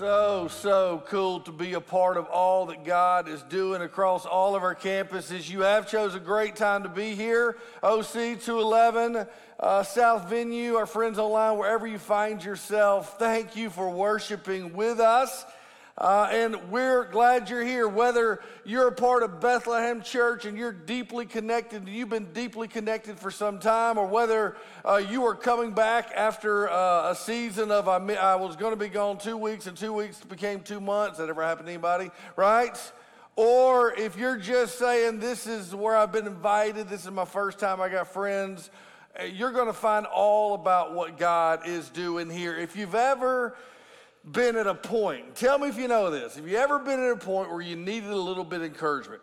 So, so cool to be a part of all that God is doing across all of our campuses. You have chose a great time to be here. OC 211, uh, South Venue, our friends online, wherever you find yourself, thank you for worshiping with us. Uh, and we're glad you're here. Whether you're a part of Bethlehem Church and you're deeply connected, you've been deeply connected for some time, or whether uh, you are coming back after uh, a season of I, I was going to be gone two weeks and two weeks became two months. That ever happened to anybody? Right? Or if you're just saying, This is where I've been invited, this is my first time, I got friends, uh, you're going to find all about what God is doing here. If you've ever been at a point, tell me if you know this, have you ever been at a point where you needed a little bit of encouragement?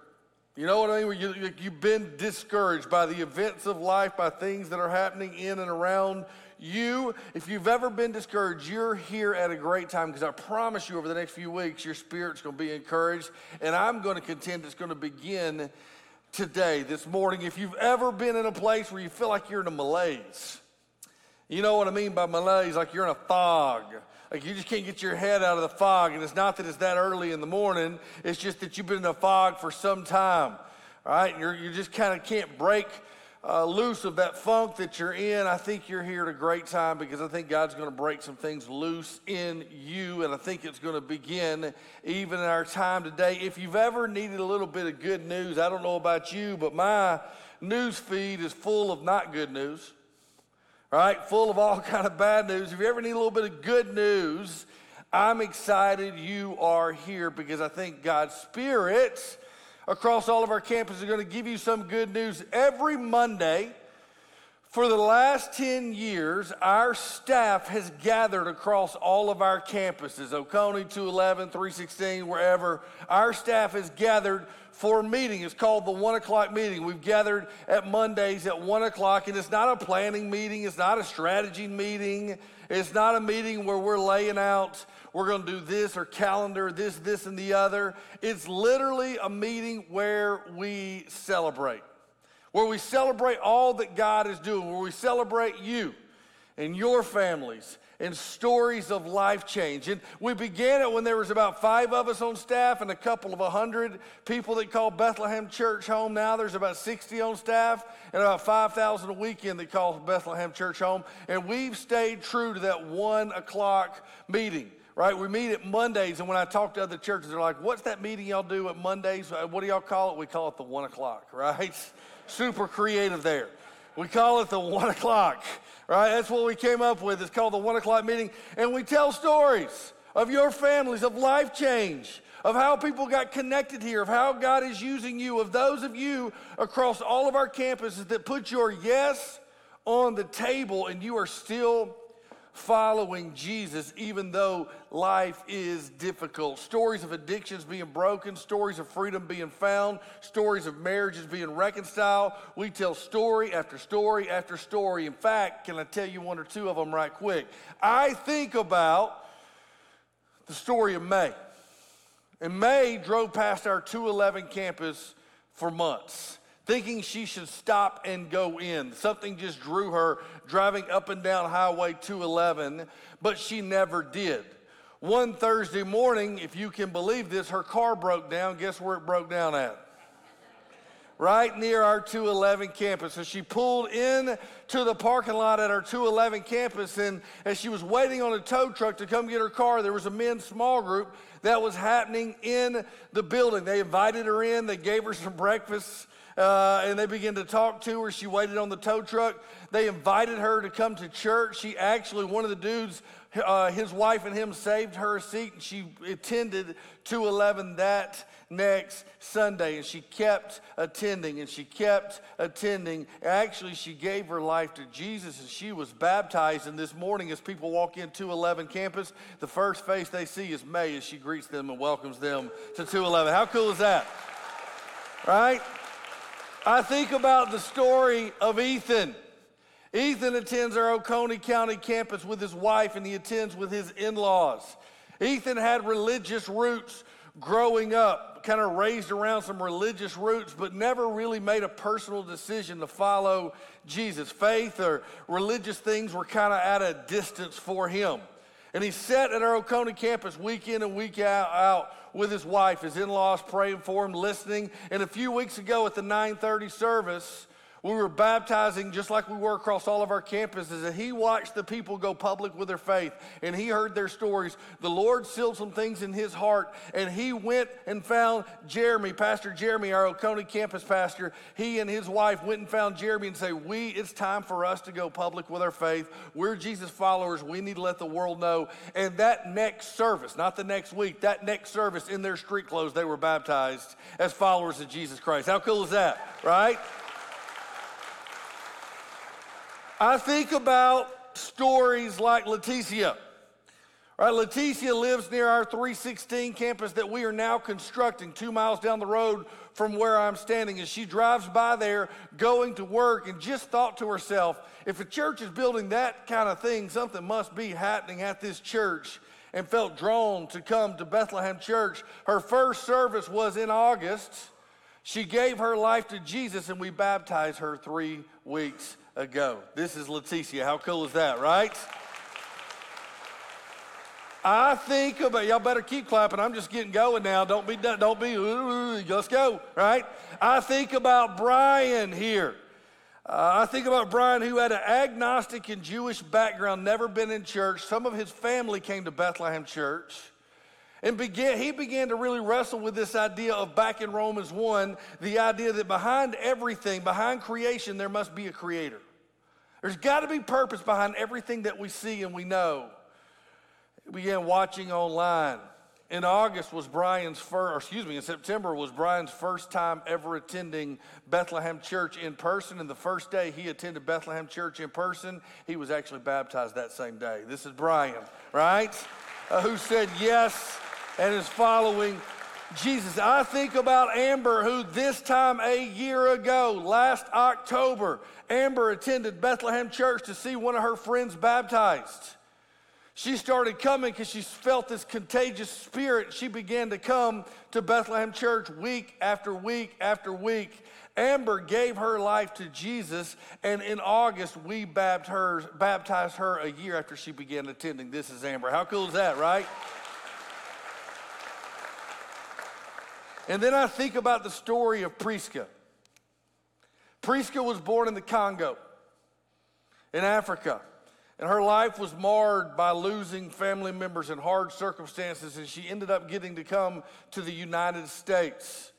You know what I mean? Where you, you've been discouraged by the events of life, by things that are happening in and around you. If you've ever been discouraged, you're here at a great time because I promise you over the next few weeks, your spirit's going to be encouraged. And I'm going to contend it's going to begin today, this morning. If you've ever been in a place where you feel like you're in a malaise, you know what I mean by malaise, like you're in a fog like you just can't get your head out of the fog. And it's not that it's that early in the morning, it's just that you've been in the fog for some time. All right? You're, you just kind of can't break uh, loose of that funk that you're in. I think you're here at a great time because I think God's going to break some things loose in you. And I think it's going to begin even in our time today. If you've ever needed a little bit of good news, I don't know about you, but my news feed is full of not good news right? Full of all kind of bad news. If you ever need a little bit of good news, I'm excited you are here because I think God's Spirit across all of our campuses are going to give you some good news every Monday. For the last 10 years, our staff has gathered across all of our campuses, Oconee, 211, 316, wherever. Our staff has gathered for a meeting. It's called the one o'clock meeting. We've gathered at Mondays at one o'clock, and it's not a planning meeting, it's not a strategy meeting, it's not a meeting where we're laying out, we're going to do this or calendar, this, this, and the other. It's literally a meeting where we celebrate, where we celebrate all that God is doing, where we celebrate you and your families and stories of life change. And we began it when there was about five of us on staff and a couple of a hundred people that call Bethlehem Church home. Now there's about 60 on staff and about 5,000 a weekend that call Bethlehem Church home. And we've stayed true to that one o'clock meeting. Right, we meet at Mondays, and when I talk to other churches, they're like, "What's that meeting y'all do at Mondays? Uh, what do y'all call it? We call it the one o'clock." Right, super creative there. We call it the one o'clock, right? That's what we came up with. It's called the one o'clock meeting. And we tell stories of your families, of life change, of how people got connected here, of how God is using you, of those of you across all of our campuses that put your yes on the table and you are still following Jesus, even though life is difficult. Stories of addictions being broken, stories of freedom being found, stories of marriages being reconciled. We tell story after story after story. In fact, can I tell you one or two of them right quick? I think about the story of May. And May drove past our 211 campus for months thinking she should stop and go in. Something just drew her driving up and down Highway 211, but she never did. One Thursday morning, if you can believe this, her car broke down. Guess where it broke down at? right near our 211 campus. So she pulled in to the parking lot at our 211 campus, and as she was waiting on a tow truck to come get her car, there was a men's small group that was happening in the building. They invited her in, they gave her some breakfast uh, and they began to talk to her. She waited on the tow truck. They invited her to come to church. She actually, one of the dudes, uh, his wife and him saved her a seat, and she attended 211 that next Sunday. And she kept attending and she kept attending. Actually, she gave her life to Jesus and she was baptized. And this morning, as people walk in 211 campus, the first face they see is May as she greets them and welcomes them to 211. How cool is that? Right? I think about the story of Ethan. Ethan attends our Oconee County campus with his wife and he attends with his in laws. Ethan had religious roots growing up, kind of raised around some religious roots, but never really made a personal decision to follow Jesus. Faith or religious things were kind of at a distance for him. And he sat at our Oconee campus week in and week out, out with his wife, his in-laws praying for him, listening. And a few weeks ago at the 930 service, we were baptizing just like we were across all of our campuses, and he watched the people go public with their faith, and he heard their stories. The Lord sealed some things in his heart, and he went and found Jeremy, Pastor Jeremy, our Oconee campus pastor. He and his wife went and found Jeremy and say, "We, it's time for us to go public with our faith. We're Jesus followers. We need to let the world know." And that next service, not the next week, that next service in their street clothes, they were baptized as followers of Jesus Christ. How cool is that, right? I think about stories like Leticia. Right, Leticia lives near our 316 campus that we are now constructing two miles down the road from where I'm standing. And she drives by there going to work and just thought to herself, if a church is building that kind of thing, something must be happening at this church and felt drawn to come to Bethlehem Church. Her first service was in August. She gave her life to Jesus and we baptized her three weeks ago. This is Leticia. How cool is that, right? I think about y'all better keep clapping. I'm just getting going now. Don't be done. don't be let's go, right? I think about Brian here. Uh, I think about Brian, who had an agnostic and Jewish background, never been in church. Some of his family came to Bethlehem Church. And began, he began to really wrestle with this idea of back in Romans 1, the idea that behind everything, behind creation, there must be a creator. There's got to be purpose behind everything that we see and we know. We began watching online. In August was Brian's first, excuse me, in September was Brian's first time ever attending Bethlehem Church in person. And the first day he attended Bethlehem Church in person, he was actually baptized that same day. This is Brian, right? Uh, who said yes and is following Jesus. I think about Amber, who this time a year ago, last October, Amber attended Bethlehem Church to see one of her friends baptized. She started coming because she felt this contagious spirit. She began to come to Bethlehem Church week after week after week. Amber gave her life to Jesus, and in August, we baptized her, baptized her a year after she began attending. This is Amber. How cool is that, right? And then I think about the story of Priska. Priska was born in the Congo, in Africa. And her life was marred by losing family members in hard circumstances, and she ended up getting to come to the United States.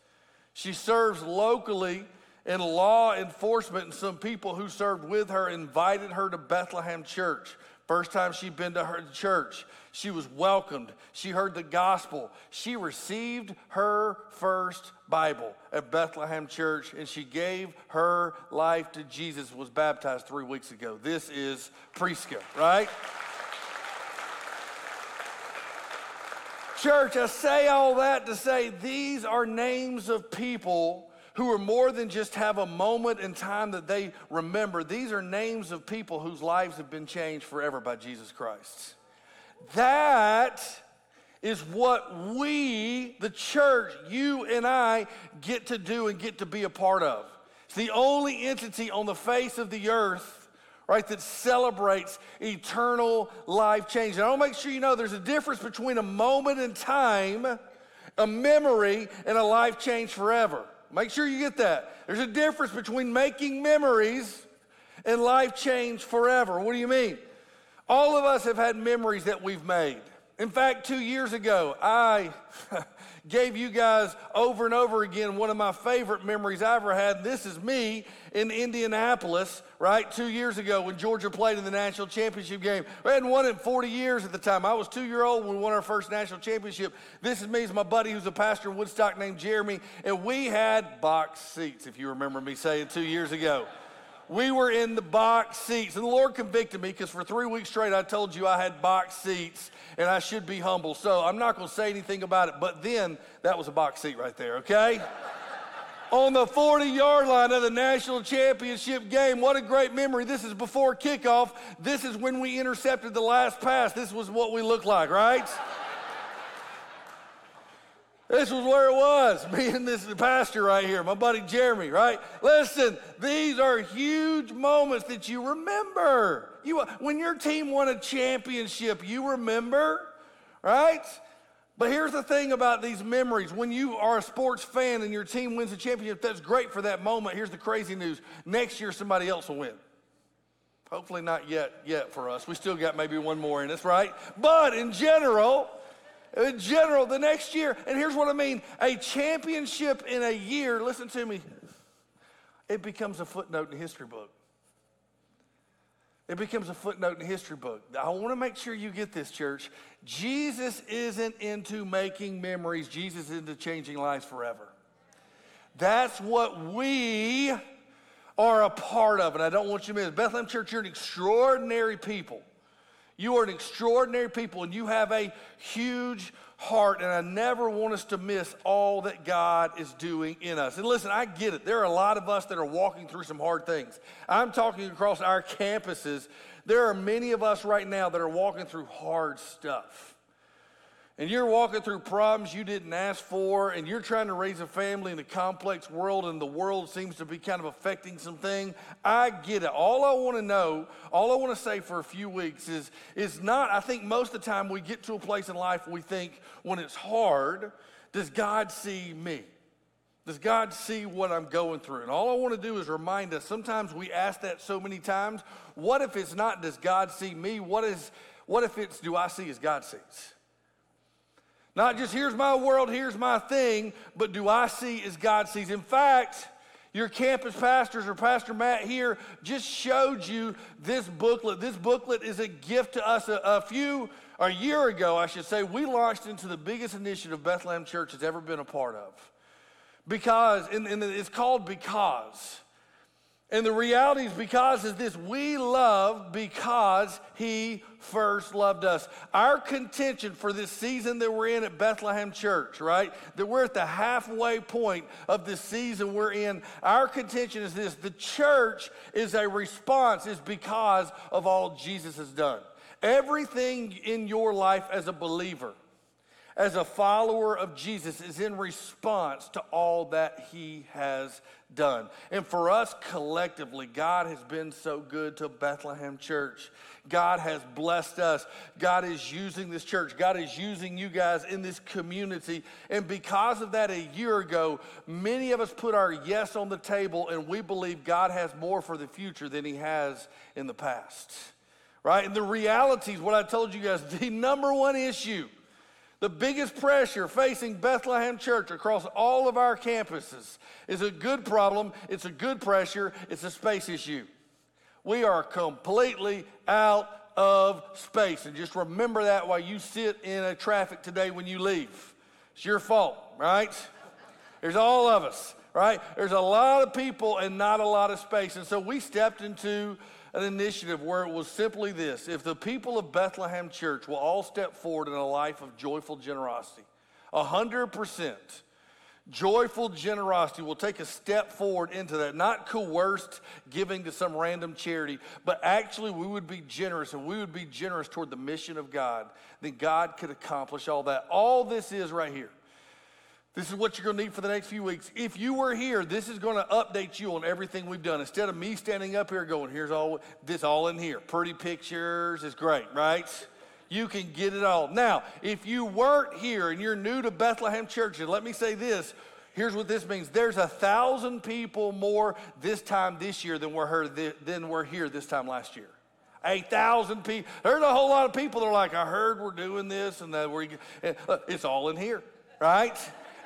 She serves locally in law enforcement, and some people who served with her invited her to Bethlehem Church. First time she'd been to her church, she was welcomed. She heard the gospel. She received her first Bible at Bethlehem Church, and she gave her life to Jesus, was baptized three weeks ago. This is Priska, right? Church, I say all that to say these are names of people who are more than just have a moment in time that they remember. These are names of people whose lives have been changed forever by Jesus Christ. That is what we, the church, you and I, get to do and get to be a part of. It's the only entity on the face of the earth, right, that celebrates eternal life change. And I want to make sure you know there's a difference between a moment in time, a memory, and a life change forever. Make sure you get that. There's a difference between making memories and life change forever. What do you mean? All of us have had memories that we've made. In fact, two years ago, I gave you guys over and over again one of my favorite memories I ever had. This is me in Indianapolis, right? Two years ago when Georgia played in the national championship game. We hadn't won in 40 years at the time. I was two year old when we won our first national championship. This is me, is my buddy who's a pastor in Woodstock named Jeremy, and we had box seats, if you remember me saying two years ago we were in the box seats. And the Lord convicted me because for three weeks straight I told you I had box seats and I should be humble. So I'm not going to say anything about it. But then that was a box seat right there, okay? On the 40 yard line of the national championship game. What a great memory. This is before kickoff. This is when we intercepted the last pass. This was what we looked like, right? This was where it was. Me and this pastor right here, my buddy Jeremy, right? Listen, these are huge moments that you remember. You, when your team won a championship, you remember, right? But here's the thing about these memories. When you are a sports fan and your team wins a championship, that's great for that moment. Here's the crazy news. Next year, somebody else will win. Hopefully not yet, yet for us. We still got maybe one more in us, right? But in general, in general, the next year, and here's what I mean a championship in a year, listen to me, it becomes a footnote in the history book. It becomes a footnote in the history book. I want to make sure you get this, church. Jesus isn't into making memories, Jesus is into changing lives forever. That's what we are a part of, and I don't want you to miss. Bethlehem Church, you're an extraordinary people. You are an extraordinary people, and you have a huge heart, and I never want us to miss all that God is doing in us. And listen, I get it. There are a lot of us that are walking through some hard things. I'm talking across our campuses. There are many of us right now that are walking through hard stuff and you're walking through problems you didn't ask for, and you're trying to raise a family in a complex world, and the world seems to be kind of affecting something, I get it. All I want to know, all I want to say for a few weeks is, is not, I think most of the time we get to a place in life we think when it's hard, does God see me? Does God see what I'm going through? And all I want to do is remind us sometimes we ask that so many times. What if it's not, does God see me? What, is, what if it's, do I see as God sees? Not just here's my world, here's my thing, but do I see as God sees? In fact, your campus pastors or Pastor Matt here just showed you this booklet. This booklet is a gift to us. A, a few, a year ago, I should say, we launched into the biggest initiative Bethlehem Church has ever been a part of. Because, and, and it's called Because. And the reality is because is this we love because he first loved us. Our contention for this season that we're in at Bethlehem Church, right? That we're at the halfway point of this season we're in. Our contention is this the church is a response, is because of all Jesus has done. Everything in your life as a believer as a follower of Jesus is in response to all that he has done. And for us collectively, God has been so good to Bethlehem Church. God has blessed us. God is using this church. God is using you guys in this community. And because of that, a year ago, many of us put our yes on the table and we believe God has more for the future than he has in the past. Right? And the reality is what I told you guys the number one issue the biggest pressure facing Bethlehem Church across all of our campuses is a good problem, it's a good pressure, it's a space issue. We are completely out of space. And just remember that while you sit in a traffic today when you leave. It's your fault, right? There's all of us, right? There's a lot of people and not a lot of space. And so we stepped into an initiative where it was simply this if the people of Bethlehem Church will all step forward in a life of joyful generosity, 100%. Joyful generosity will take a step forward into that, not coerced giving to some random charity, but actually we would be generous and we would be generous toward the mission of God. Then God could accomplish all that. All this is right here this is what you're going to need for the next few weeks. If you were here, this is going to update you on everything we've done. Instead of me standing up here going, here's all this all in here. Pretty pictures is great, right? You can get it all. Now, if you weren't here and you're new to Bethlehem Church, and let me say this, here's what this means. There's a thousand people more this time this year than were here, than were here this time last year. A thousand people. There's a whole lot of people that are like, I heard we're doing this and that we're, uh, it's all in here, right?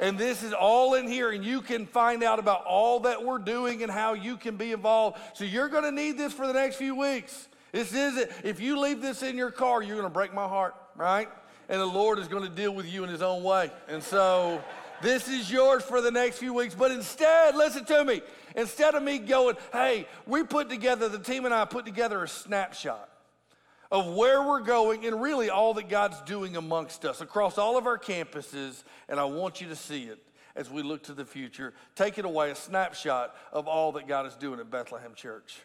And this is all in here, and you can find out about all that we're doing and how you can be involved. So you're going to need this for the next few weeks. This is it. If you leave this in your car, you're going to break my heart, right? And the Lord is going to deal with you in His own way. And so this is yours for the next few weeks. But instead, listen to me. Instead of me going, hey, we put together, the team and I put together a snapshot of where we're going and really all that God's doing amongst us across all of our campuses. And I want you to see it as we look to the future. Take it away, a snapshot of all that God is doing at Bethlehem Church.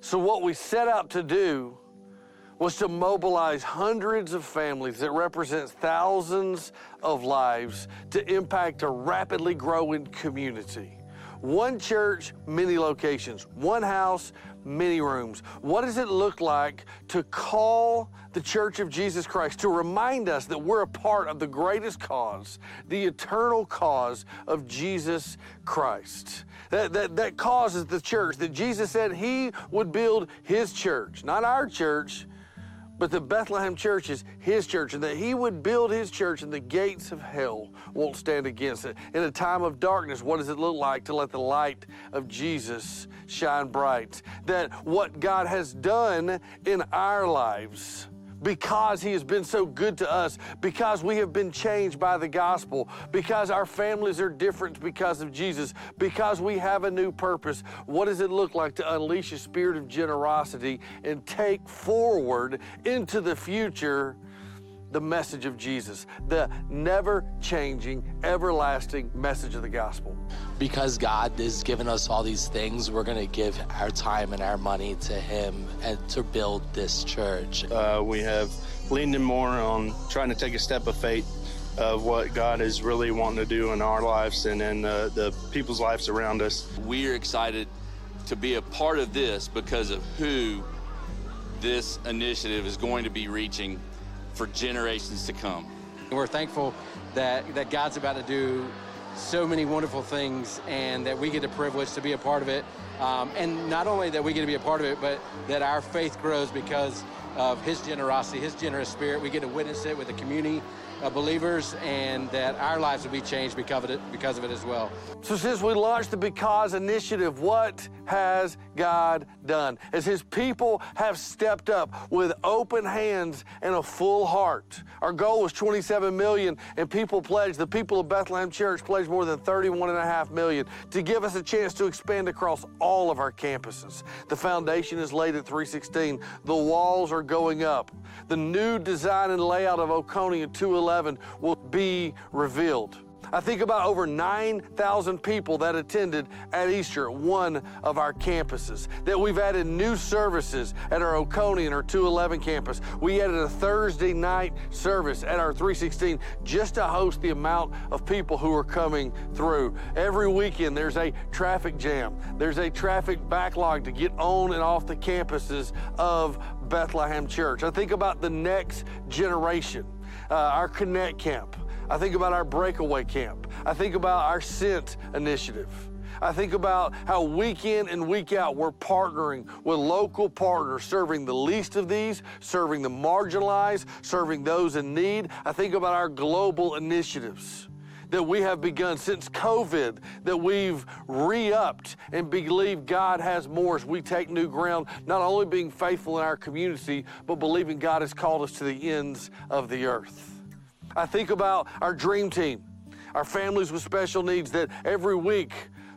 So, what we set out to do was to mobilize hundreds of families that represents thousands of lives to impact a rapidly growing community. One church, many locations. One house, many rooms. What does it look like to call the Church of Jesus Christ to remind us that we're a part of the greatest cause, the eternal cause of Jesus Christ? That, that, that causes the church that Jesus said he would build his church, not our church, but the Bethlehem church is his church, and that he would build his church, and the gates of hell won't stand against it. In a time of darkness, what does it look like to let the light of Jesus shine bright? That what God has done in our lives, because He has been so good to us, because we have been changed by the gospel, because our families are different because of Jesus, because we have a new purpose. What does it look like to unleash a spirit of generosity and take forward into the future? The message of Jesus, the never changing, everlasting message of the gospel. Because God has given us all these things, we're going to give our time and our money to Him and to build this church. Uh, we have leaned in more on trying to take a step of faith of what God is really wanting to do in our lives and in uh, the people's lives around us. We're excited to be a part of this because of who this initiative is going to be reaching for generations to come. We're thankful that, that God's about to do so many wonderful things and that we get the privilege to be a part of it. Um, and not only that we get to be a part of it, but that our faith grows because of His generosity, His generous spirit. We get to witness it with the community of believers and that our lives will be changed because of, it, because of it as well. So, since we launched the Because Initiative, what has God done? As His people have stepped up with open hands and a full heart. Our goal was 27 million, and people pledged, the people of Bethlehem Church pledged more than 31.5 million to give us a chance to expand across all of our campuses. The foundation is laid at 316, the walls are going up. The new design and layout of Oconee at 211 will be revealed. I think about over 9,000 people that attended at Easter at one of our campuses. That we've added new services at our Oconee and our 211 campus. We added a Thursday night service at our 316 just to host the amount of people who are coming through. Every weekend there's a traffic jam. There's a traffic backlog to get on and off the campuses of Bethlehem Church. I think about the next generation, uh, our Connect Camp. I think about our breakaway camp. I think about our Sent initiative. I think about how week in and week out we're partnering with local partners, serving the least of these, serving the marginalized, serving those in need. I think about our global initiatives that we have begun since COVID, that we've re upped and believe God has more as we take new ground, not only being faithful in our community, but believing God has called us to the ends of the earth. I think about our dream team, our families with special needs that every week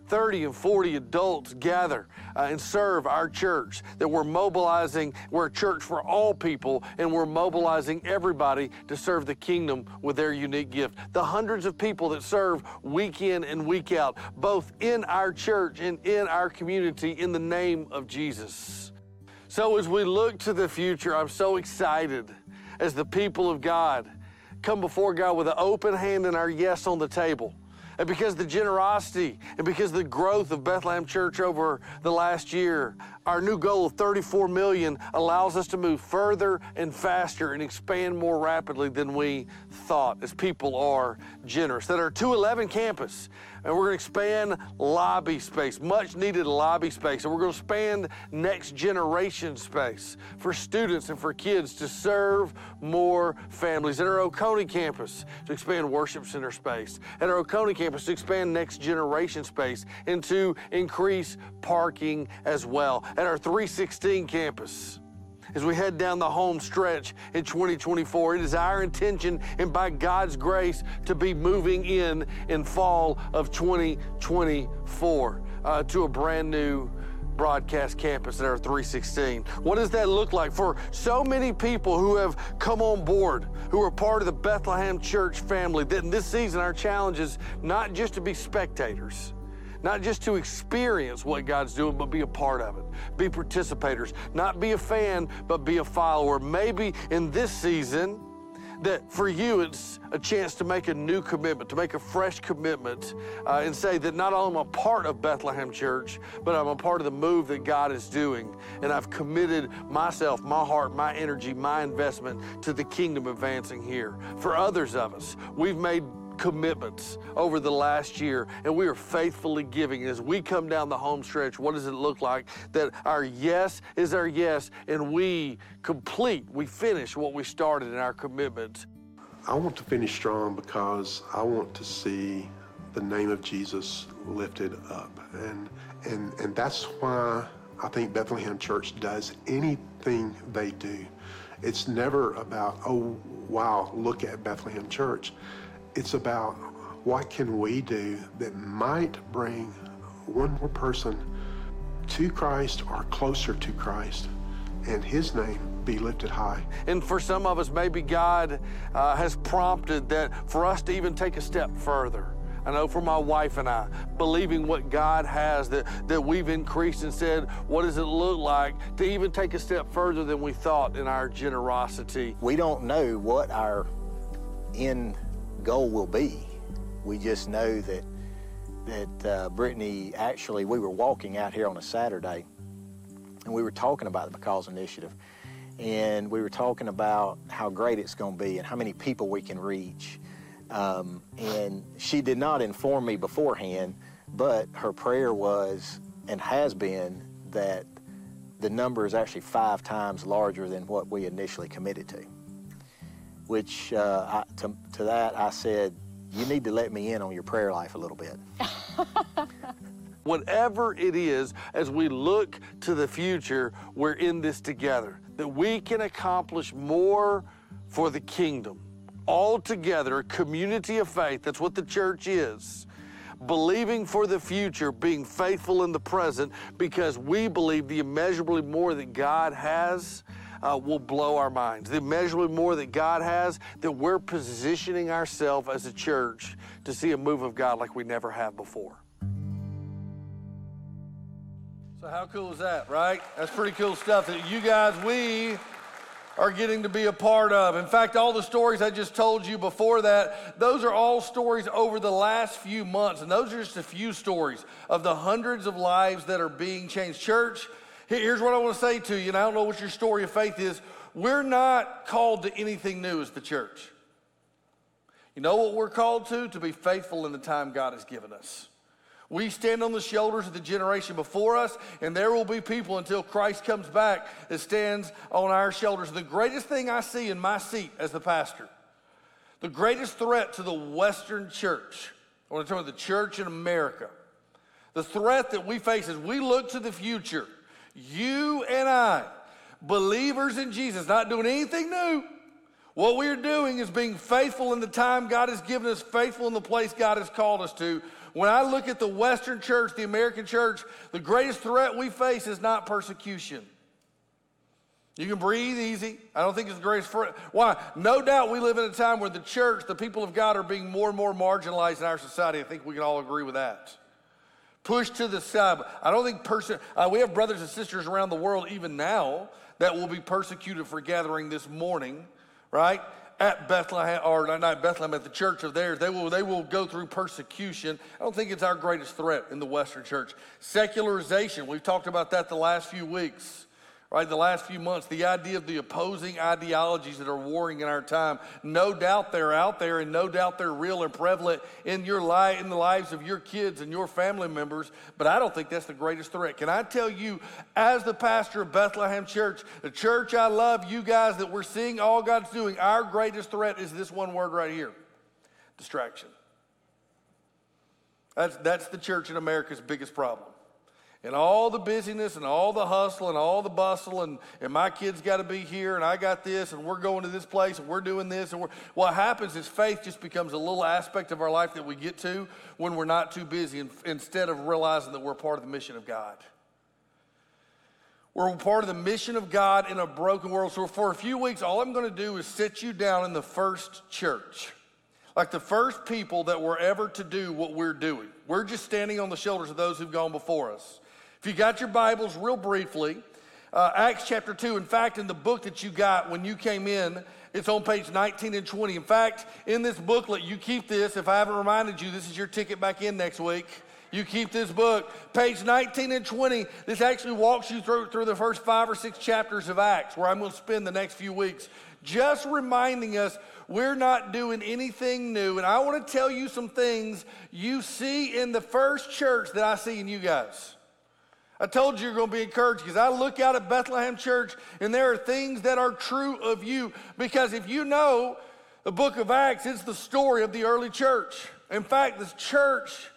30 and 40 adults gather uh, and serve our church, that we're mobilizing, we're a church for all people, and we're mobilizing everybody to serve the kingdom with their unique gift. The hundreds of people that serve week in and week out, both in our church and in our community, in the name of Jesus. So, as we look to the future, I'm so excited as the people of God come before God with an open hand and our yes on the table. And because the generosity and because the growth of Bethlehem Church over the last year, our new goal of 34 million allows us to move further and faster and expand more rapidly than we thought as people are generous. That our 211 campus and we're going to expand lobby space, much needed lobby space, and we're going to expand next generation space for students and for kids to serve more families. At our Oconee campus, to expand worship center space. At our Oconee campus, to expand next generation space and to increase parking as well. At our 316 campus, as we head down the home stretch in 2024. It is our intention and by God's grace to be moving in in fall of 2024 uh, to a brand new broadcast campus at our 316. What does that look like for so many people who have come on board, who are part of the Bethlehem Church family? That in this season, our challenge is not just to be spectators not just to experience what God's doing, but be a part of it. Be participators, not be a fan, but be a follower. Maybe in this season, that for you it's a chance to make a new commitment, to make a fresh commitment, uh, and say that not only am I part of Bethlehem Church, but I'm a part of the move that God is doing. And I've committed myself, my heart, my energy, my investment to the kingdom advancing here. For others of us, we've made commitments over the last year, and we are faithfully giving. As we come down the home stretch, what does it look like? That our yes is our yes, and we complete, we finish what we started in our commitments. I want to finish strong because I want to see the name of Jesus lifted up. And, and, and that's why I think Bethlehem Church does anything they do. It's never about, oh, wow, look at Bethlehem Church. It's about what can we do that might bring one more person to Christ or closer to Christ and his name be lifted high. And for some of us, maybe God uh, has prompted that for us to even take a step further. I know for my wife and I, believing what God has, that, that we've increased and said, what does it look like to even take a step further than we thought in our generosity? We don't know what our end goal will be. We just know that that uh, Brittany actually we were walking out here on a Saturday, and we were talking about the Because Initiative, and we were talking about how great it's going to be and how many people we can reach. Um, and she did not inform me beforehand, but her prayer was and has been that the number is actually five times larger than what we initially committed to which uh, I, to, to that I said, you need to let me in on your prayer life a little bit. Whatever it is, as we look to the future, we're in this together, that we can accomplish more for the kingdom. All together, a community of faith, that's what the church is. Believing for the future, being faithful in the present, because we believe the immeasurably more that God has uh, will blow our minds. The immeasurably more that God has, that we're positioning ourselves as a church to see a move of God like we never have before. So, how cool is that, right? That's pretty cool stuff that you guys, we are getting to be a part of. In fact, all the stories I just told you before that, those are all stories over the last few months. And those are just a few stories of the hundreds of lives that are being changed. Church, Here's what I want to say to you, and I don't know what your story of faith is. We're not called to anything new as the church. You know what we're called to? To be faithful in the time God has given us. We stand on the shoulders of the generation before us, and there will be people until Christ comes back that stands on our shoulders. The greatest thing I see in my seat as the pastor, the greatest threat to the Western church, I want to talk about the church in America, the threat that we face as we look to the future you and I, believers in Jesus, not doing anything new. What we're doing is being faithful in the time God has given us, faithful in the place God has called us to. When I look at the Western church, the American church, the greatest threat we face is not persecution. You can breathe easy. I don't think it's the greatest threat. Why? No doubt we live in a time where the church, the people of God, are being more and more marginalized in our society. I think we can all agree with that pushed to the side. I don't think person. Uh, we have brothers and sisters around the world even now that will be persecuted for gathering this morning, right? At Bethlehem, or not Bethlehem, at the church of theirs, they will they will go through persecution. I don't think it's our greatest threat in the Western church. Secularization. We've talked about that the last few weeks right, the last few months, the idea of the opposing ideologies that are warring in our time. No doubt they're out there, and no doubt they're real and prevalent in your life, in the lives of your kids and your family members. But I don't think that's the greatest threat. Can I tell you, as the pastor of Bethlehem Church, the church I love, you guys that we're seeing all God's doing, our greatest threat is this one word right here: distraction. That's, that's the church in America's biggest problem and all the busyness and all the hustle and all the bustle and, and my kids got to be here and I got this and we're going to this place and we're doing this and what happens is faith just becomes a little aspect of our life that we get to when we're not too busy instead of realizing that we're part of the mission of God. We're part of the mission of God in a broken world. So for a few weeks, all I'm going to do is sit you down in the first church. Like the first people that were ever to do what we're doing We're just standing on the shoulders of those who've gone before us. If you got your Bibles, real briefly, uh, Acts chapter 2. In fact, in the book that you got when you came in, it's on page 19 and 20. In fact, in this booklet, you keep this. If I haven't reminded you, this is your ticket back in next week. You keep this book. Page 19 and 20, this actually walks you through, through the first five or six chapters of Acts, where I'm going to spend the next few weeks, just reminding us we're not doing anything new. And I want to tell you some things you see in the first church that I see in you guys. I told you you're going to be encouraged because I look out at Bethlehem Church and there are things that are true of you. Because if you know the book of Acts, it's the story of the early church. In fact, this church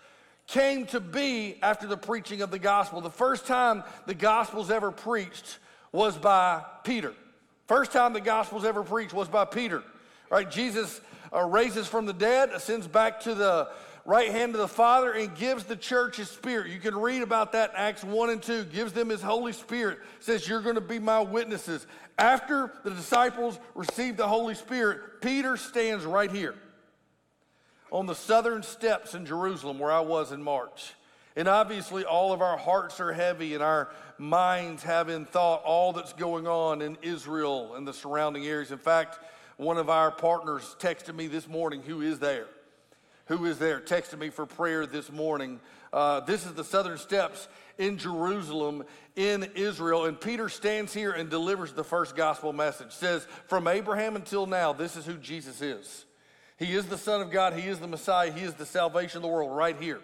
came to be after the preaching of the gospel. The first time the gospel's ever preached was by Peter. First time the gospel's ever preached was by Peter. Right? Jesus uh, raises from the dead, ascends back to the right hand of the Father, and gives the church his spirit. You can read about that in Acts 1 and 2. Gives them his Holy Spirit, says, You're going to be my witnesses. After the disciples received the Holy Spirit, Peter stands right here on the southern steps in Jerusalem where I was in March. And obviously, all of our hearts are heavy and our minds have in thought all that's going on in Israel and the surrounding areas. In fact, one of our partners texted me this morning who is there. Who is there? Texted me for prayer this morning. Uh, this is the southern steps in Jerusalem, in Israel. And Peter stands here and delivers the first gospel message. Says, From Abraham until now, this is who Jesus is. He is the Son of God, He is the Messiah, He is the salvation of the world right here.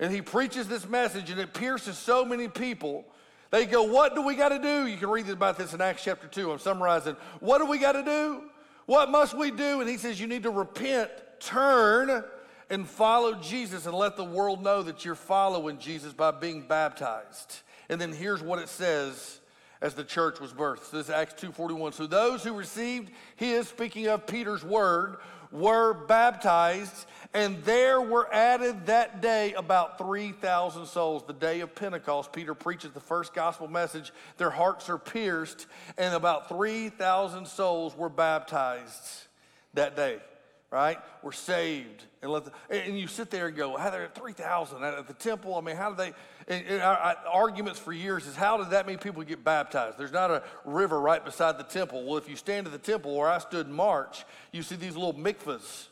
And he preaches this message, and it pierces so many people. They go, What do we got to do? You can read about this in Acts chapter 2. I'm summarizing. What do we got to do? What must we do? And he says, You need to repent, turn, and follow Jesus, and let the world know that you're following Jesus by being baptized. And then here's what it says as the church was birthed. This is Acts 2:41. So those who received his, speaking of Peter's word, were baptized, and there were added that day about 3,000 souls. The day of Pentecost, Peter preaches the first gospel message. Their hearts are pierced, and about 3,000 souls were baptized that day right? We're saved. And, let the, and you sit there and go, how there are 3,000 at the temple? I mean, how do they, and, and our, our arguments for years is how did that many people get baptized? There's not a river right beside the temple. Well, if you stand at the temple where I stood in March, you see these little mikvahs.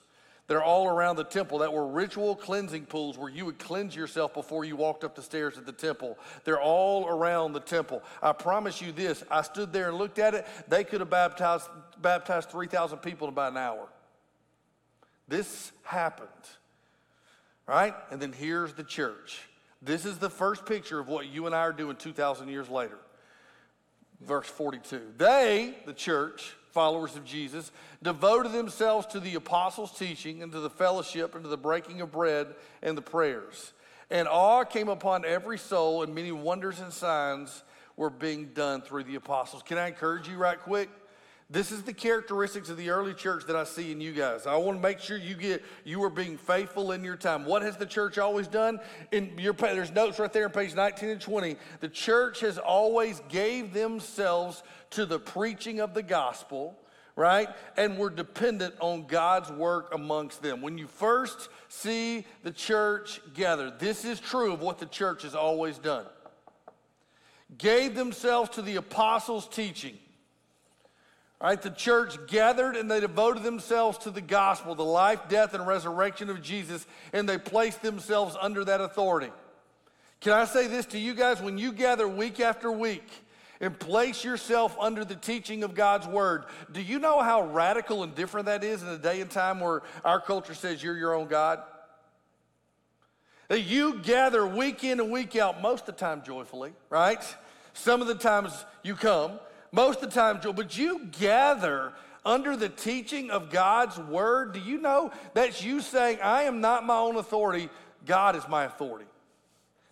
They're all around the temple that were ritual cleansing pools where you would cleanse yourself before you walked up the stairs at the temple. They're all around the temple. I promise you this I stood there and looked at it. They could have baptized, baptized 3,000 people in about an hour. This happened, right? And then here's the church. This is the first picture of what you and I are doing 2,000 years later. Verse 42. They, the church, followers of Jesus, devoted themselves to the apostles' teaching and to the fellowship and to the breaking of bread and the prayers. And awe came upon every soul, and many wonders and signs were being done through the apostles. Can I encourage you right quick? This is the characteristics of the early church that I see in you guys. I want to make sure you get you are being faithful in your time. What has the church always done? In your there's notes right there on page 19 and 20. The church has always gave themselves to the preaching of the gospel, right? And we're dependent on God's work amongst them. When you first see the church gather, this is true of what the church has always done. Gave themselves to the apostles' teaching right, the church gathered and they devoted themselves to the gospel, the life, death, and resurrection of Jesus, and they placed themselves under that authority. Can I say this to you guys? When you gather week after week and place yourself under the teaching of God's word, do you know how radical and different that is in a day and time where our culture says you're your own God? That you gather week in and week out, most of the time joyfully, right? Some of the times you come, most of the time, Joel, but you gather under the teaching of God's word. Do you know that's you saying, I am not my own authority, God is my authority?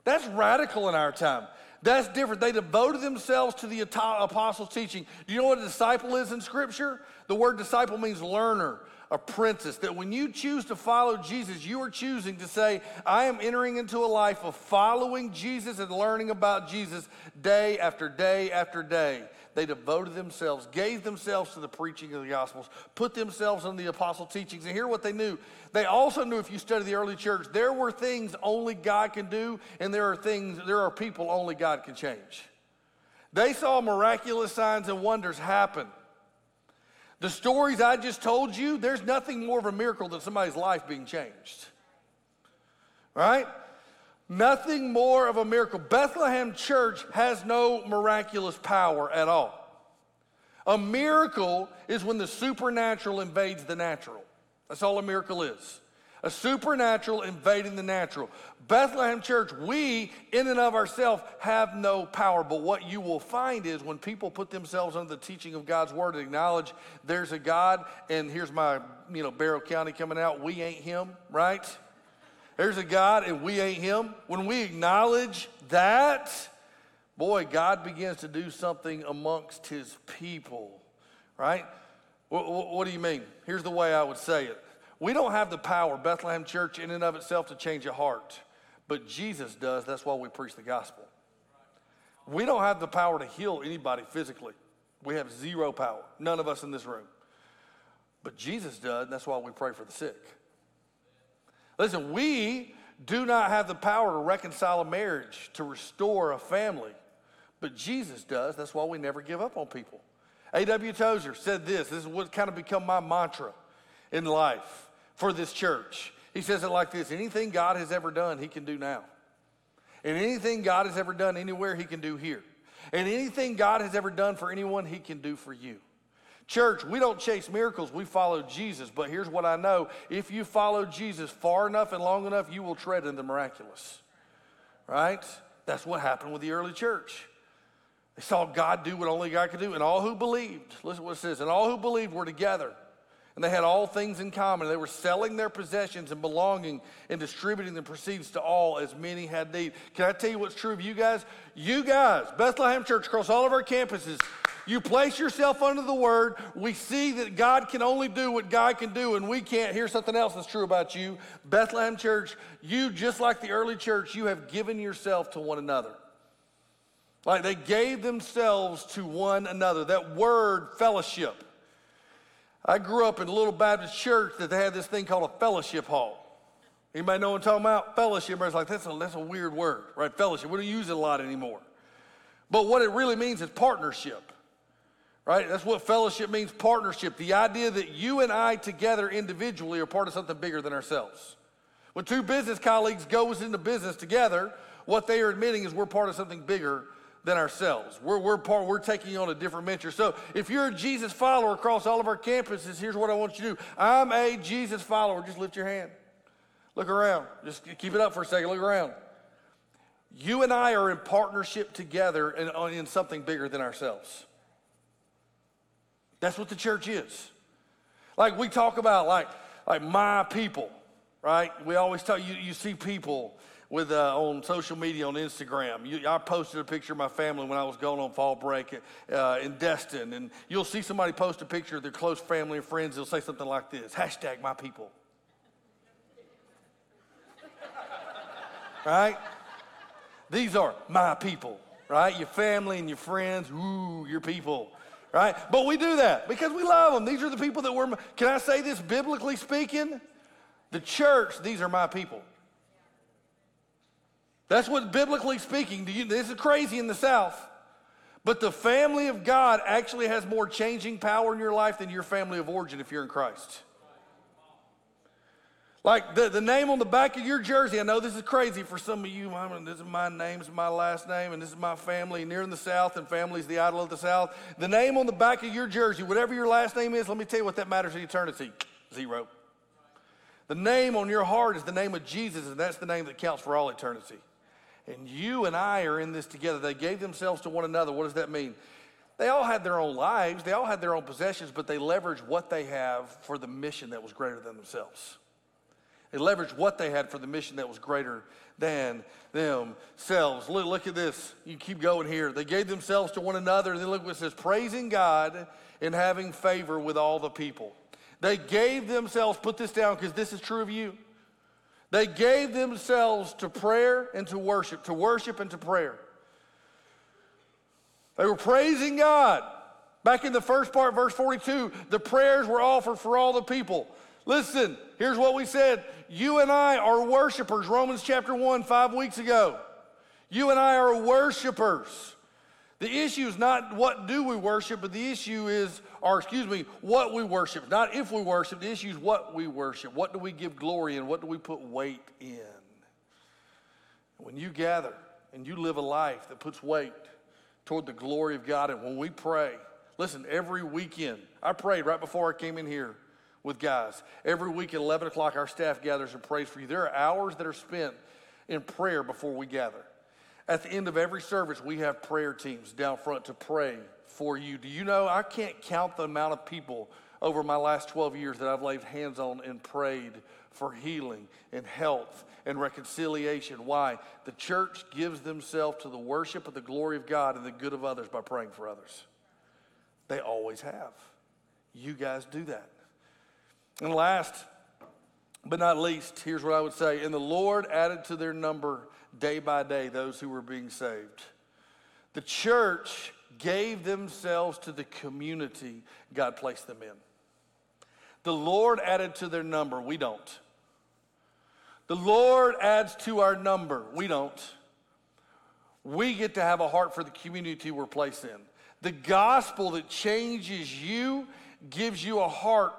That's radical in our time. That's different. They devoted themselves to the apostles' teaching. Do you know what a disciple is in Scripture? The word disciple means learner, apprentice. That when you choose to follow Jesus, you are choosing to say, I am entering into a life of following Jesus and learning about Jesus day after day after day. They devoted themselves, gave themselves to the preaching of the Gospels, put themselves on the apostle teachings. And here what they knew. They also knew if you study the early church, there were things only God can do, and there are things, there are people only God can change. They saw miraculous signs and wonders happen. The stories I just told you, there's nothing more of a miracle than somebody's life being changed. Right? Nothing more of a miracle. Bethlehem Church has no miraculous power at all. A miracle is when the supernatural invades the natural. That's all a miracle is. A supernatural invading the natural. Bethlehem Church, we in and of ourselves have no power, but what you will find is when people put themselves under the teaching of God's word and acknowledge there's a God, and here's my, you know, Barrow County coming out, we ain't him, right? There's a God and we ain't him. When we acknowledge that, boy, God begins to do something amongst his people, right? What, what, do you mean? Here's the way I would say it. We don't have the power, Bethlehem Church, in and of itself, to change a heart, but Jesus does. That's why we preach the gospel. We don't have the power to heal anybody physically. We have zero power, none of us in this room. But Jesus does, that's why we pray for the sick. Listen, we do not have the power to reconcile a marriage, to restore a family, but Jesus does. That's why we never give up on people. A.W. Tozer said this this is what kind of become my mantra in life for this church. He says it like this anything God has ever done, He can do now. And anything God has ever done anywhere, He can do here. And anything God has ever done for anyone, He can do for you. Church, we don't chase miracles, we follow Jesus. But here's what I know if you follow Jesus far enough and long enough, you will tread in the miraculous. Right? That's what happened with the early church. They saw God do what only God could do, and all who believed, listen what it says, and all who believed were together. And they had all things in common. They were selling their possessions and belonging and distributing the proceeds to all as many had need. Can I tell you what's true of you guys? You guys, Bethlehem Church, across all of our campuses, you place yourself under the word. We see that God can only do what God can do, and we can't. Here's something else that's true about you. Bethlehem Church, you, just like the early church, you have given yourself to one another. Like they gave themselves to one another. That word, fellowship. I grew up in a little Baptist church that they had this thing called a fellowship hall. Anybody know what I'm talking about? Fellowship. Everybody's like, that's a, that's a weird word, right? Fellowship. We don't use it a lot anymore. But what it really means is partnership right? That's what fellowship means partnership. The idea that you and I together individually are part of something bigger than ourselves. When two business colleagues goes into business together, what they are admitting is we're part of something bigger than ourselves. We're, we're part, we're taking on a different venture. So if you're a Jesus follower across all of our campuses, here's what I want you to do. I'm a Jesus follower. Just lift your hand. Look around. Just keep it up for a second. Look around. You and I are in partnership together in, uh, in something bigger than ourselves. That's what the church is. Like we talk about, like, like my people, right? We always tell you, you see people with uh, on social media on Instagram. You, I posted a picture of my family when I was going on fall break uh, in Destin, and you'll see somebody post a picture of their close family and friends. They'll say something like this: hashtag my people. right? These are my people, right? Your family and your friends, ooh, your people right? But we do that because we love them. These are the people that we're, can I say this biblically speaking? The church, these are my people. That's what biblically speaking, you, this is crazy in the South. But the family of God actually has more changing power in your life than your family of origin if you're in Christ. Like the, the name on the back of your jersey, I know this is crazy for some of you. I mean, this is my name, this is my last name, and this is my family. And you're in the South, and family's the idol of the South. The name on the back of your jersey, whatever your last name is, let me tell you what that matters in eternity zero. The name on your heart is the name of Jesus, and that's the name that counts for all eternity. And you and I are in this together. They gave themselves to one another. What does that mean? They all had their own lives, they all had their own possessions, but they leveraged what they have for the mission that was greater than themselves. They leveraged what they had for the mission that was greater than themselves. Look, look at this. You keep going here. They gave themselves to one another. And then look what it says praising God and having favor with all the people. They gave themselves, put this down because this is true of you. They gave themselves to prayer and to worship, to worship and to prayer. They were praising God. Back in the first part, verse 42, the prayers were offered for all the people. Listen, here's what we said. You and I are worshipers. Romans chapter 1, five weeks ago. You and I are worshipers. The issue is not what do we worship, but the issue is, or excuse me, what we worship. Not if we worship, the issue is what we worship. What do we give glory in? What do we put weight in? When you gather and you live a life that puts weight toward the glory of God, and when we pray, listen, every weekend, I prayed right before I came in here with guys. Every week at 11 o'clock, our staff gathers and prays for you. There are hours that are spent in prayer before we gather. At the end of every service, we have prayer teams down front to pray for you. Do you know I can't count the amount of people over my last 12 years that I've laid hands on and prayed for healing and health and reconciliation. Why? The church gives themselves to the worship of the glory of God and the good of others by praying for others. They always have. You guys do that. And last but not least, here's what I would say. And the Lord added to their number day by day those who were being saved. The church gave themselves to the community God placed them in. The Lord added to their number, we don't. The Lord adds to our number, we don't. We get to have a heart for the community we're placed in. The gospel that changes you gives you a heart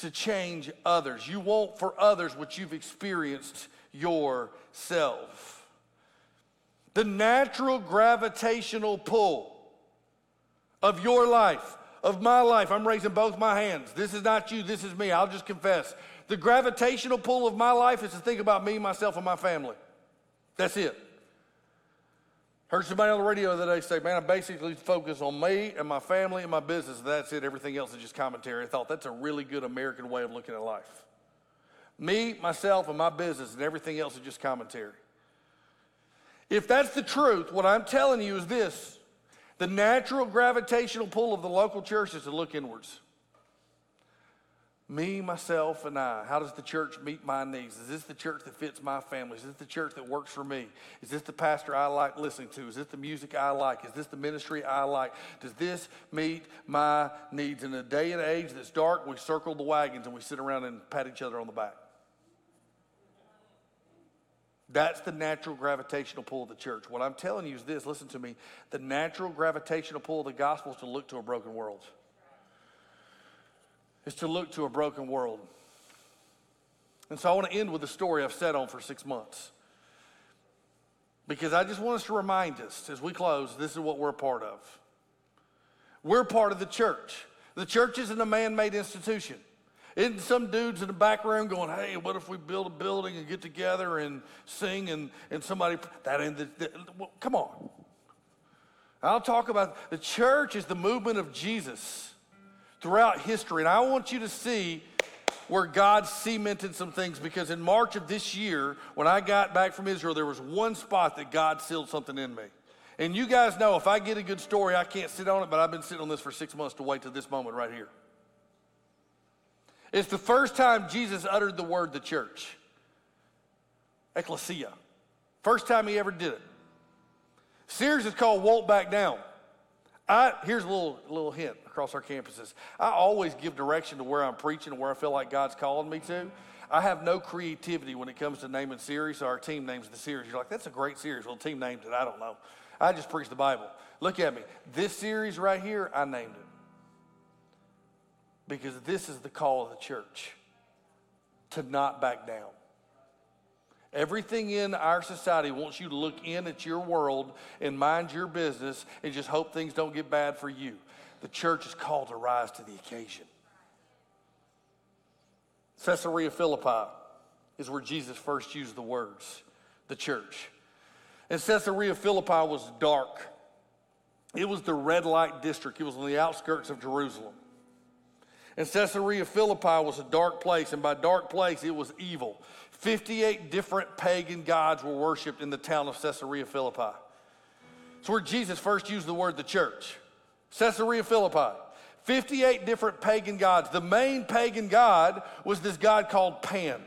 to change others. You want for others what you've experienced yourself. The natural gravitational pull of your life, of my life, I'm raising both my hands. This is not you, this is me. I'll just confess. The gravitational pull of my life is to think about me, myself, and my family. That's it. Heard somebody on the radio the other day say, Man, I basically focus on me and my family and my business. That's it. Everything else is just commentary. I thought that's a really good American way of looking at life. Me, myself, and my business, and everything else is just commentary. If that's the truth, what I'm telling you is this the natural gravitational pull of the local church is to look inwards. Me, myself, and I. How does the church meet my needs? Is this the church that fits my family? Is this the church that works for me? Is this the pastor I like listening to? Is this the music I like? Is this the ministry I like? Does this meet my needs? In a day and age that's dark, we circle the wagons and we sit around and pat each other on the back. That's the natural gravitational pull of the church. What I'm telling you is this listen to me. The natural gravitational pull of the gospel is to look to a broken world, is to look to a broken world. And so I want to end with a story I've sat on for six months. Because I just want us to remind us as we close, this is what we're a part of. We're part of the church. The church isn't a man made institution. Isn't some dudes in the back room going, hey, what if we build a building and get together and sing and, and somebody, that in the, the well, come on. I'll talk about the church is the movement of Jesus throughout history. And I want you to see where God cemented some things because in March of this year, when I got back from Israel, there was one spot that God sealed something in me. And you guys know if I get a good story, I can't sit on it, but I've been sitting on this for six months to wait to this moment right here. It's the first time Jesus uttered the word the church. Ecclesia. First time he ever did it. Series is called Won't Back Down. I, here's a little, little hint across our campuses. I always give direction to where I'm preaching where I feel like God's calling me to. I have no creativity when it comes to naming series. So our team names the series. You're like, that's a great series. Well, team named it. I don't know. I just preach the Bible. Look at me. This series right here, I named it because this is the call of the church to not back down. Everything in our society wants you to look in at your world and mind your business and just hope things don't get bad for you. The church is called to rise to the occasion. Caesarea Philippi is where Jesus first used the words, the church. And Caesarea Philippi was dark. It was the red light district. It was on the outskirts of Jerusalem. And Caesarea Philippi was a dark place, and by dark place, it was evil. 58 different pagan gods were worshiped in the town of Caesarea Philippi. It's where Jesus first used the word the church. Caesarea Philippi. 58 different pagan gods. The main pagan god was this god called Pan.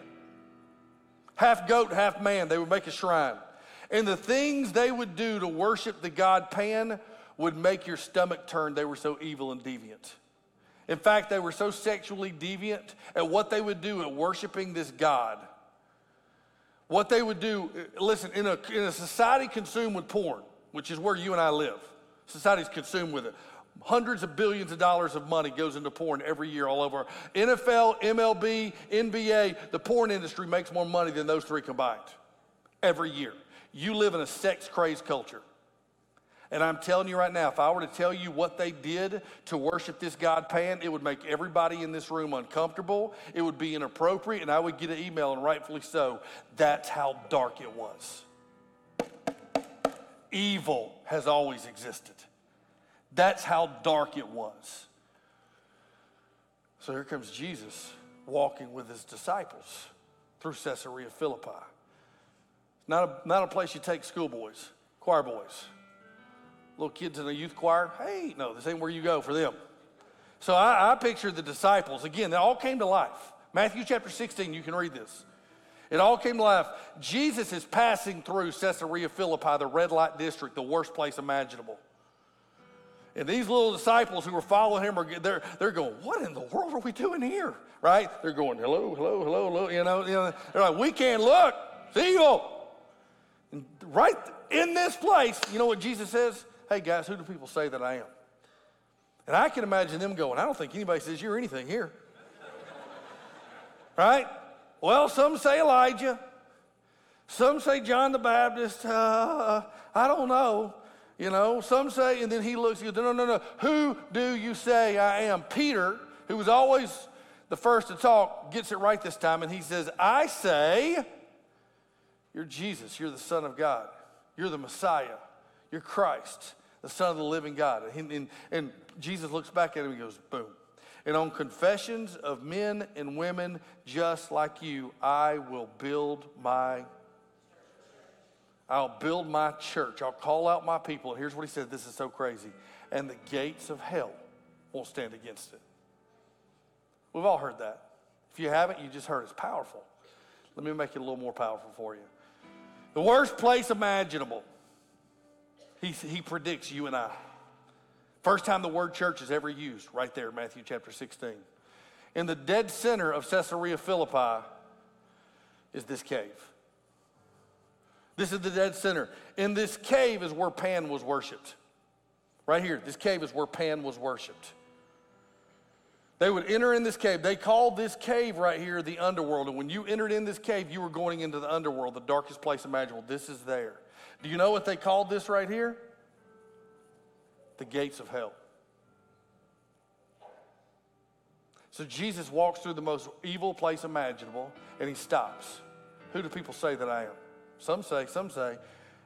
Half goat, half man. They would make a shrine. And the things they would do to worship the god Pan would make your stomach turn. They were so evil and deviant. In fact, they were so sexually deviant at what they would do at worshiping this god. What they would do, listen, in a, in a society consumed with porn, which is where you and I live, society's consumed with it. Hundreds of billions of dollars of money goes into porn every year all over. NFL, MLB, NBA, the porn industry makes more money than those three combined every year. You live in a sex crazed culture. And I'm telling you right now, if I were to tell you what they did to worship this God Pan, it would make everybody in this room uncomfortable. It would be inappropriate, and I would get an email, and rightfully so. That's how dark it was. Evil has always existed. That's how dark it was. So here comes Jesus walking with his disciples through Caesarea Philippi. Not a, not a place you take schoolboys, choir boys, little kids in a youth choir. Hey, no, this ain't where you go for them. So I, I picture the disciples. Again, they all came to life. Matthew chapter 16, you can read this. It all came to life. Jesus is passing through Caesarea Philippi, the red light district, the worst place imaginable. And these little disciples who were following him are they're, they're going, What in the world are we doing here? Right? They're going, Hello, hello, hello, hello. You know, you know they're like, We can't look. See you. And right in this place, you know what Jesus says? Hey guys, who do people say that I am? And I can imagine them going, I don't think anybody says you're anything here. right? Well, some say Elijah. Some say John the Baptist. Uh, I don't know. You know, some say, and then he looks, he goes, no, no, no. Who do you say I am? Peter, who was always the first to talk, gets it right this time, and he says, I say, you're Jesus, you're the Son of God, you're the Messiah, you're Christ, the Son of the living God. And, and, and Jesus looks back at him and goes, boom. And on confessions of men and women just like you, I will build my I'll build my church. I'll call out my people. And here's what he said this is so crazy. And the gates of hell won't stand against it. We've all heard that. If you haven't, you just heard it's powerful. Let me make it a little more powerful for you. The worst place imaginable, he, he predicts you and I. First time the word church is ever used, right there, Matthew chapter 16. In the dead center of Caesarea Philippi is this cave. This is the dead center. In this cave is where Pan was worshiped. Right here, this cave is where Pan was worshiped. They would enter in this cave. They called this cave right here the underworld. And when you entered in this cave, you were going into the underworld, the darkest place imaginable. This is there. Do you know what they called this right here? The gates of hell. So Jesus walks through the most evil place imaginable and he stops. Who do people say that I am? Some say, some say.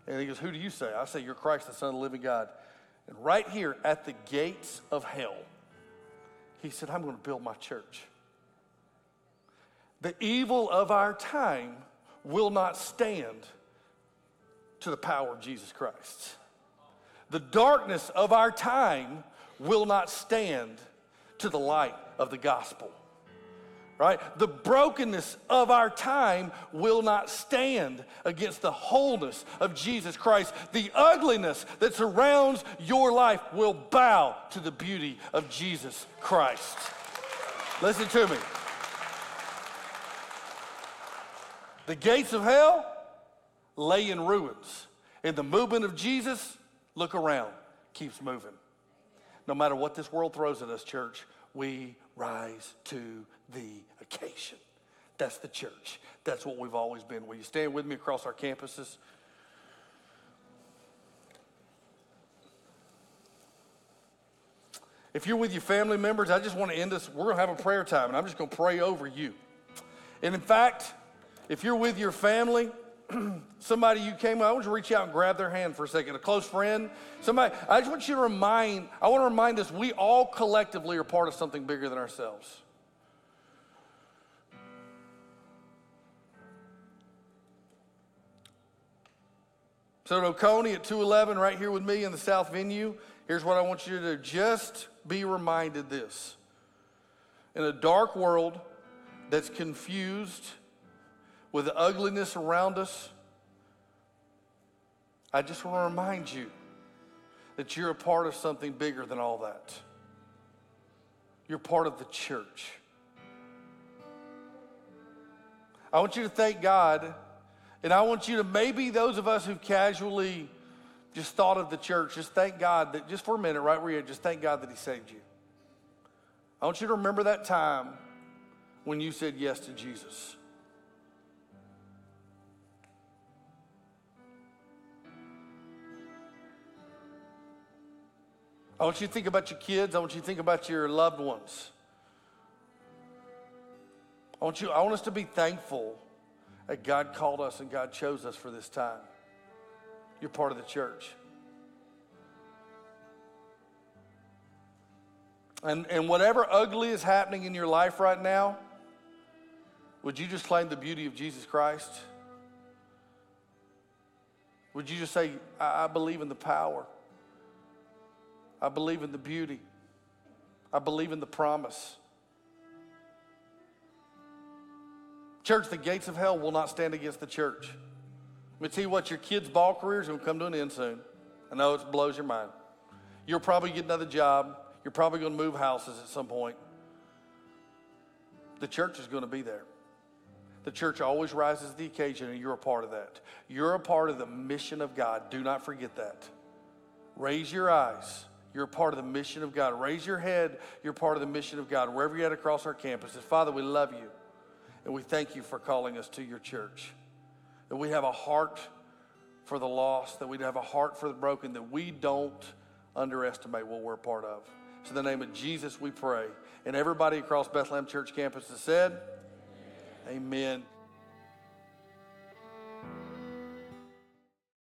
And he goes, Who do you say? I say, You're Christ, the Son of the living God. And right here at the gates of hell, he said, I'm going to build my church. The evil of our time will not stand to the power of Jesus Christ. The darkness of our time will not stand to the light of the gospel right? The brokenness of our time will not stand against the wholeness of Jesus Christ. The ugliness that surrounds your life will bow to the beauty of Jesus Christ. Listen to me. The gates of hell lay in ruins. And the movement of Jesus, look around, keeps moving. No matter what this world throws at us, church, we rise to the occasion. That's the church. That's what we've always been. Will you stand with me across our campuses? If you're with your family members, I just want to end this. We're going to have a prayer time, and I'm just going to pray over you. And in fact, if you're with your family, somebody you came with, I want you to reach out and grab their hand for a second. A close friend, somebody. I just want you to remind, I want to remind us we all collectively are part of something bigger than ourselves. So, at Oconee at 211, right here with me in the South venue, here's what I want you to do. Just be reminded this. In a dark world that's confused with the ugliness around us, I just want to remind you that you're a part of something bigger than all that. You're part of the church. I want you to thank God, and I want you to maybe those of us who casually just thought of the church, just thank God that just for a minute, right where you're, just thank God that He saved you. I want you to remember that time when you said yes to Jesus. I want you to think about your kids. I want you to think about your loved ones. I want you, I want us to be thankful that God called us and God chose us for this time. You're part of the church. And, and whatever ugly is happening in your life right now, would you just claim the beauty of Jesus Christ? Would you just say, I, I believe in the power? I believe in the beauty. I believe in the promise. Church, the gates of hell will not stand against the church. Tell you what, your kids' ball career is going to come to an end soon. I know it blows your mind. You'll probably get another job. You're probably going to move houses at some point. The church is going to be there. The church always rises to the occasion, and you're a part of that. You're a part of the mission of God. Do not forget that. Raise your eyes. You're a part of the mission of God. Raise your head. You're part of the mission of God. Wherever you're at across our campuses, Father, we love you. And we thank you for calling us to your church. That we have a heart for the lost, that we have a heart for the broken, that we don't underestimate what we're a part of. So, in the name of Jesus, we pray. And everybody across Bethlehem Church campus has said, Amen. Amen.